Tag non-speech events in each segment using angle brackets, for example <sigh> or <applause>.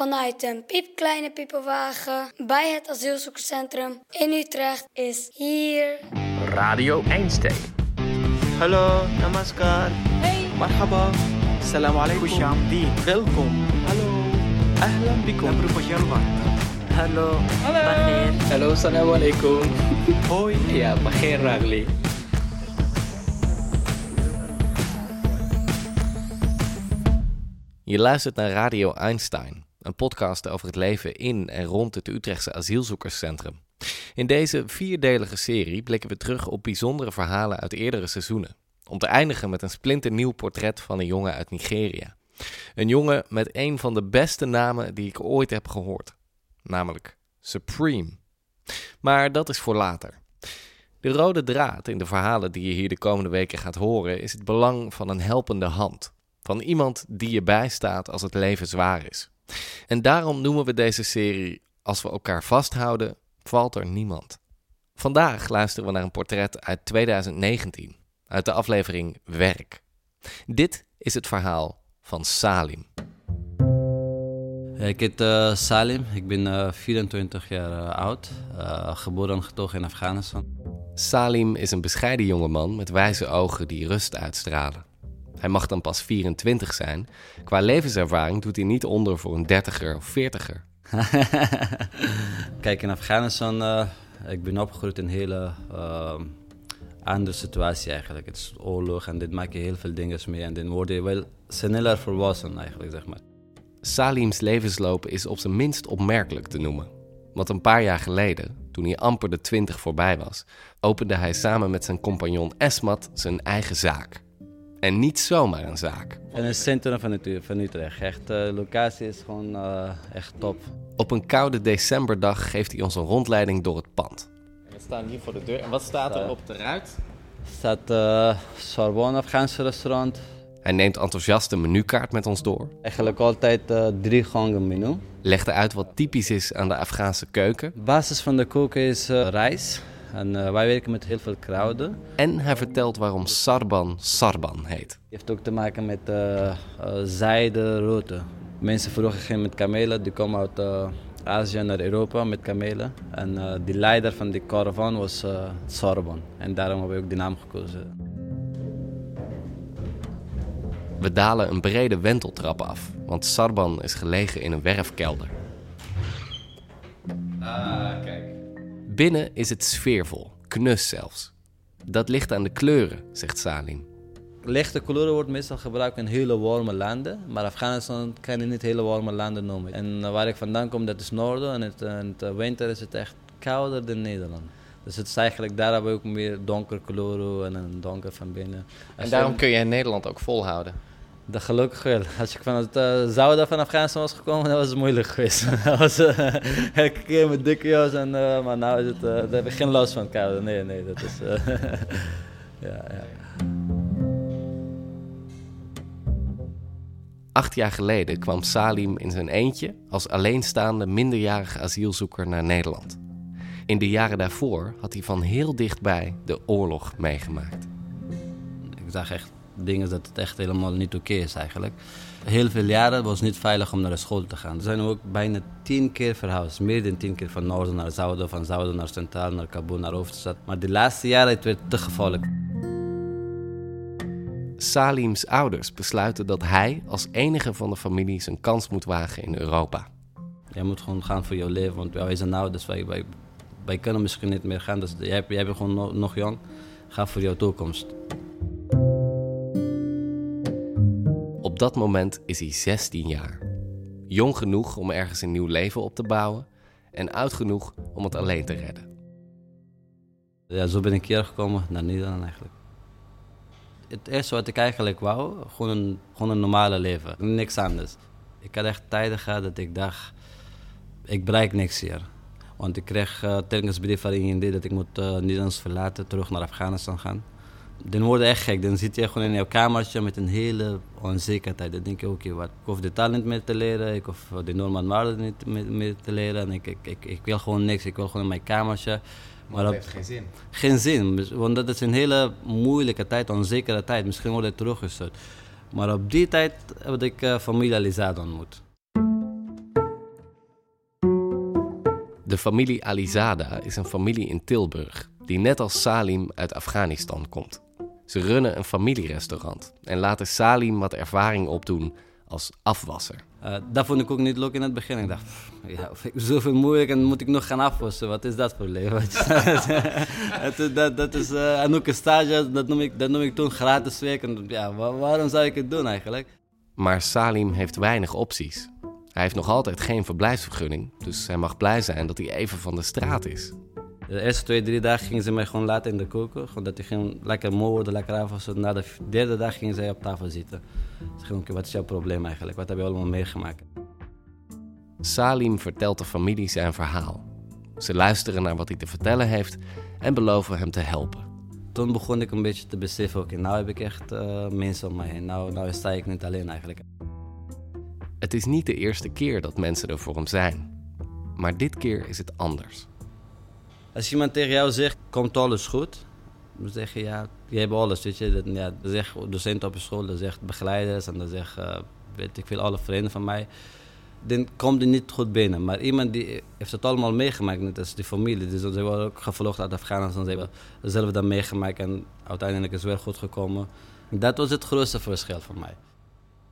vanuit een piepkleine piepenwagen bij het asielzoekerscentrum in Utrecht is hier. Radio Einstein. Hallo, namaskar. Hey. Marhaba. Salam alaikum. Welkom. Hallo. Ahlan bikum. Hallo. Hallo. Hallo, salam alaikum. Hoi. Ja, bagheer ragli. Je luistert naar Radio Einstein een podcast over het leven in en rond het Utrechtse asielzoekerscentrum. In deze vierdelige serie blikken we terug op bijzondere verhalen uit eerdere seizoenen. Om te eindigen met een splinternieuw portret van een jongen uit Nigeria. Een jongen met een van de beste namen die ik ooit heb gehoord. Namelijk Supreme. Maar dat is voor later. De rode draad in de verhalen die je hier de komende weken gaat horen is het belang van een helpende hand. Van iemand die je bijstaat als het leven zwaar is. En daarom noemen we deze serie Als we elkaar vasthouden, valt er niemand. Vandaag luisteren we naar een portret uit 2019, uit de aflevering Werk. Dit is het verhaal van Salim. Ik heet eh, Salim, ik ben eh, 24 jaar eh, oud, geboren en getogen in Afghanistan. Salim is een bescheiden jongeman met wijze ogen die rust uitstralen. Hij mag dan pas 24 zijn. Qua levenservaring doet hij niet onder voor een dertiger of veertiger. <laughs> Kijk, in Afghanistan, uh, ik ben opgegroeid in een hele uh, andere situatie eigenlijk. Het is oorlog en dit maak je heel veel dingen mee en dan word je wel sneller volwassen eigenlijk, zeg maar. Salim's levensloop is op zijn minst opmerkelijk te noemen. Want een paar jaar geleden, toen hij amper de 20 voorbij was, opende hij samen met zijn compagnon Esmat zijn eigen zaak. En niet zomaar een zaak. In het centrum van, Utrecht. Echt, de locatie is gewoon uh, echt top. Op een koude decemberdag geeft hij ons een rondleiding door het pand. We staan hier voor de deur. En wat staat er op de ruit? Er staat uh, Sorbonne Afghaanse restaurant. Hij neemt enthousiast een menukaart met ons door. Eigenlijk altijd uh, drie gangen menu. Legde uit wat typisch is aan de Afghaanse keuken. De basis van de koken is rijst. En uh, wij werken met heel veel kruiden. En hij vertelt waarom Sarban Sarban heet. Het heeft ook te maken met uh, uh, zijde route. Mensen vroeger gingen met kamelen, die komen uit Azië naar Europa met kamelen. En die leider van die caravan was Sarban. En daarom hebben we ook die naam gekozen. We dalen een brede wenteltrap af, want Sarban is gelegen in een werfkelder. Ah, kijk. Binnen is het sfeervol, knus zelfs. Dat ligt aan de kleuren, zegt Salim. Lichte kleuren wordt meestal gebruikt in hele warme landen, maar Afghanistan kan je niet hele warme landen noemen. En waar ik vandaan kom, dat is noorden en het, in de winter is het echt kouder dan Nederland. Dus het is eigenlijk, daar hebben we ook meer donker kleuren en een donker van binnen. En daarom kun je in Nederland ook volhouden? Dat gelukkig wel. Als ik van het uh, zuiden van Afghanistan was gekomen, dat was moeilijk geweest. <laughs> dat was uh, <laughs> elke keer met dikke jas. En, uh, maar nu is het, daar heb ik geen last van koude. Nee, nee, dat is... <laughs> ja, ja. Acht jaar geleden kwam Salim in zijn eentje als alleenstaande minderjarige asielzoeker naar Nederland. In de jaren daarvoor had hij van heel dichtbij de oorlog meegemaakt. Ik zag echt dingen dat het echt helemaal niet oké is eigenlijk. Heel veel jaren was het niet veilig om naar de school te gaan. Er zijn ook bijna tien keer verhuisd. Meer dan tien keer van noorden naar zuiden, van zuiden naar centraal, naar Kabul, naar hoofdstad. Maar de laatste jaren het werd te gevaarlijk. Salim's ouders besluiten dat hij als enige van de familie zijn kans moet wagen in Europa. Je moet gewoon gaan voor jouw leven, want wij zijn ouders, wij, wij, wij kunnen misschien niet meer gaan. Dus jij, jij bent gewoon nog, nog jong, ga voor jouw toekomst. Dat moment is hij 16 jaar. Jong genoeg om ergens een nieuw leven op te bouwen en oud genoeg om het alleen te redden. Ja, zo ben ik hier gekomen naar Nederland eigenlijk. Het eerste wat ik eigenlijk wou, gewoon een, gewoon een normale leven, niks anders. Ik had echt tijden gehad dat ik dacht, ik bereik niks hier. Want ik kreeg uh, telkens brief van IND dat ik moet uh, Nederland verlaten, terug naar Afghanistan gaan. Dan word je echt gek. Dan zit je gewoon in jouw kamertje met een hele onzekerheid. Dan denk je, oké, okay, ik hoef de taal niet meer te leren. Ik hoef de normale waarden niet meer, meer, te leren. En ik, ik, ik, ik, wil gewoon niks. Ik wil gewoon in mijn kamertje. Maar dat heeft geen zin. Geen zin. Want dat is een hele moeilijke tijd, onzekere tijd. Misschien word je teruggestuurd. Maar op die tijd heb ik uh, familie Alizade ontmoet. De familie Alizada is een familie in Tilburg die net als Salim uit Afghanistan komt. Ze runnen een familierestaurant en laten Salim wat ervaring opdoen als afwasser. Eh, dat vond ik ook niet leuk in het begin. Ik dacht, pff, ja, ik zoveel moeilijk en moet ik nog gaan afwassen. Wat is dat voor leven? <laughs> Dat, dat is, eh, en ook een stage, dat noem ik, dat noem ik toen gratis werk. En Ja, wa- waarom zou ik het doen eigenlijk? Maar Salim heeft weinig opties. Hij heeft nog altijd geen verblijfsvergunning, dus hij mag blij zijn dat hij even van de straat is. De eerste twee, drie dagen gingen ze mij gewoon laten in de koken. Gewoon dat ik ging lekker moe worden, lekker afwassen. Na de derde dag gingen zij op tafel zitten. Ze gingen, oké, wat is jouw probleem eigenlijk? Wat heb je allemaal meegemaakt? Salim vertelt de familie zijn verhaal. Ze luisteren naar wat hij te vertellen heeft en beloven hem te helpen. Toen begon ik een beetje te beseffen, oké, nou heb ik echt eh, mensen om me heen. Nou, nou sta ik niet alleen eigenlijk. Het is niet de eerste keer dat mensen er voor hem zijn. Maar dit keer is het anders. Als iemand tegen jou zegt, komt alles goed? Dan zeg je, ja, je hebt alles, weet je. Dat, ja, zegt docenten op de school, dan zegt begeleiders en dan zegt, eh, weet ik veel, alle vrienden van mij. Dan komt er niet goed binnen. Maar iemand die heeft het allemaal meegemaakt, net als die familie. Dus ze worden ook gevlucht uit Afghanistan. Ze hebben zelf dat meegemaakt en uiteindelijk is het weer goed gekomen. Dat was het grootste verschil voor mij.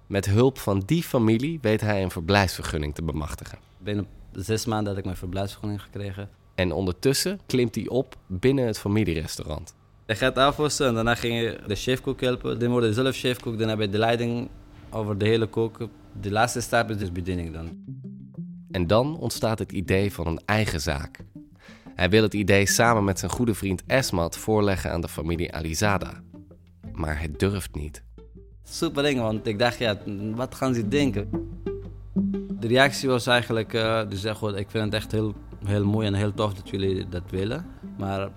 Met hulp van die familie weet hij een verblijfsvergunning te bemachtigen. Binnen zes maanden had ik mijn verblijfsvergunning gekregen. En ondertussen klimt hij op binnen het familierestaurant. Je gaat afwassen en daarna ging je de chefkok helpen. Dan word je zelf chefkok, dan heb je de leiding over de hele koken. De laatste stap is dus bediening dan. En dan ontstaat het idee van een eigen zaak. Hij wil het idee samen met zijn goede vriend Esmat voorleggen aan de familie Alizada. Maar hij durft niet. Super eng, want ik dacht, ja, wat gaan ze denken? De reactie was eigenlijk, eh dus goed, ik vind het echt heel, heel mooi en heel tof dat jullie dat willen. Maar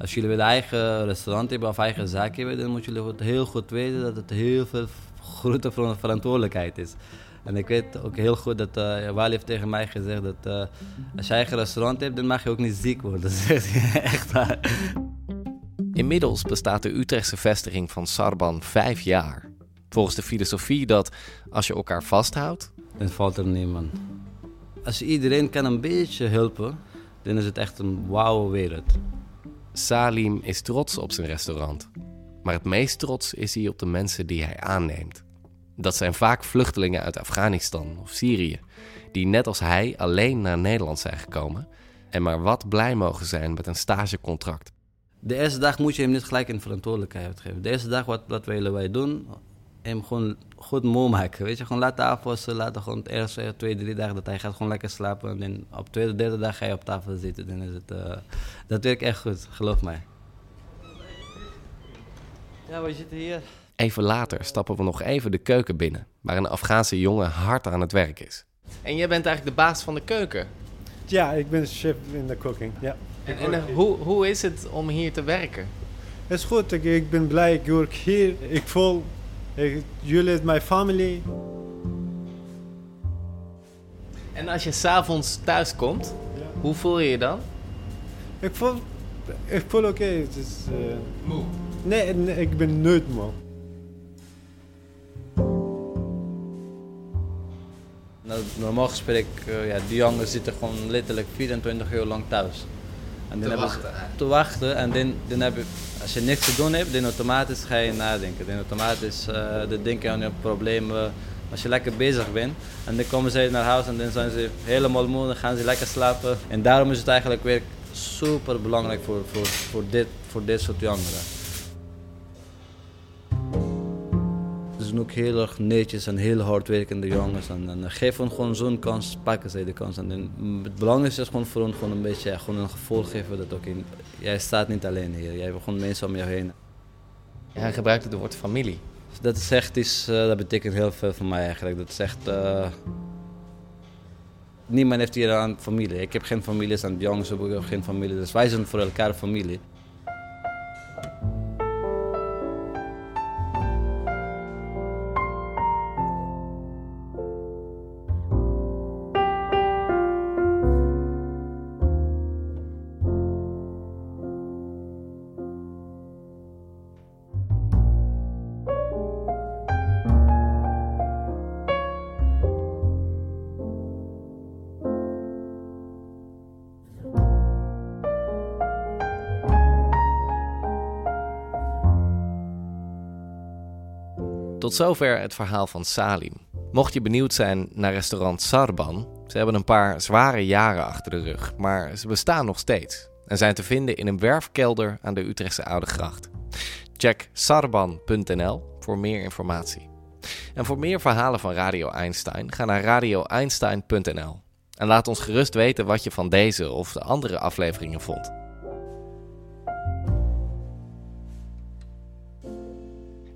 als jullie een eigen restaurant hebben of eigen zaak hebben, dan moeten jullie heel goed weten dat het heel veel grote ver- verantwoordelijkheid is. En ik weet ook heel goed dat eh Wally heeft tegen mij gezegd dat eh, als je eigen restaurant hebt, dan mag je ook niet ziek worden. <laughs> Dat echt waar. Inmiddels bestaat de Utrechtse vestiging van Sarban vijf jaar. Volgens de filosofie dat als je elkaar vasthoudt, Dan valt er niemand. Als iedereen kan een beetje helpen, dan is het echt een wauwe wereld. Salim is trots op zijn restaurant. Maar het meest trots is hij op de mensen die hij aanneemt. Dat zijn vaak vluchtelingen uit Afghanistan of Syrië, die net als hij alleen naar Nederland zijn gekomen en maar wat blij mogen zijn met een stagecontract. De eerste dag moet je hem niet gelijk een verantwoordelijkheid geven. De eerste dag, wat, wat willen wij doen? Hem gewoon goed moe maken. Weet je, gewoon laten afwassen. Laten gewoon het eerste twee, drie dagen dat hij gaat gewoon lekker slapen. En dan op de tweede, derde dag ga je op tafel zitten. Dan is het, eh, dat werkt echt goed, geloof mij. Ja, we zitten hier. Even later stappen we nog even de keuken binnen, waar een Afghaanse jongen hard aan het werk is. En jij bent eigenlijk de baas van de keuken. Ja, ik ben chef in de cooking. Ja. En, en eh, hoe, hoe is het om hier te werken? Het is goed, ik, ik ben blij, ik werk hier. Ik voel, jullie is mijn familie. En als je s'avonds thuis komt, Ja. hoe voel je je dan? Ik voel, ik voel oké. is, eh, nee, nee, ik ben nooit moe. Nou, normaal gesproken, eh, ja, die jongens zitten gewoon letterlijk 24 uur lang thuis. En dan hebben ze- te wachten en dan, dan heb je, als je niks te doen hebt, dan automatisch ga je nadenken. Dan automatisch eh dan denk je aan je problemen. Als je lekker bezig bent en dan komen ze naar huis en dan zijn ze helemaal moe, dan gaan ze lekker slapen. En daarom is het eigenlijk weer super belangrijk voor, voor, voor, dit, voor dit soort jongeren. Zijn ook heel erg netjes en heel hardwerkende jongens. En, en geef hun gewoon zo'n kans, pakken zij de kans. En mm, het belangrijkste is gewoon voor hen gewoon een beetje ja, gewoon een gevoel geven dat ook in, jij staat niet alleen hier. Jij hebt gewoon mensen om je heen. Hij gebruikt het woord familie. Dus dat is echt iets, eh, dat betekent heel veel voor mij eigenlijk. Dat is echt... eh, niemand heeft hier aan familie. Ik heb geen families en de jongens hebben ook geen familie. Dus wij zijn voor elkaar familie. Tot zover het verhaal van Salim. Mocht je benieuwd zijn naar restaurant Sarban, ze hebben een paar zware jaren achter de rug, maar ze bestaan nog steeds en zijn te vinden in een werfkelder aan de Utrechtse Oude Gracht. Check sarban.nl voor meer informatie. En voor meer verhalen van Radio Einstein, ga naar radioeinstein.nl. En laat ons gerust weten wat je van deze of de andere afleveringen vond.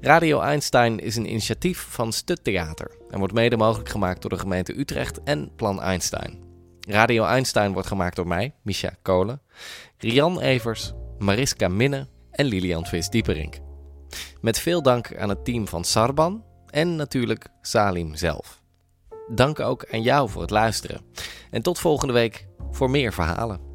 Radio Einstein is een initiatief van Stut Theater en wordt mede mogelijk gemaakt door de gemeente Utrecht en Plan Einstein. Radio Einstein wordt gemaakt door mij, Misha Kolen, Rian Evers, Mariska Minne en Lilian Vis-Dieperink. Met veel dank aan het team van Sarban en natuurlijk Salim zelf. Dank ook aan jou voor het luisteren. En tot volgende week voor meer verhalen.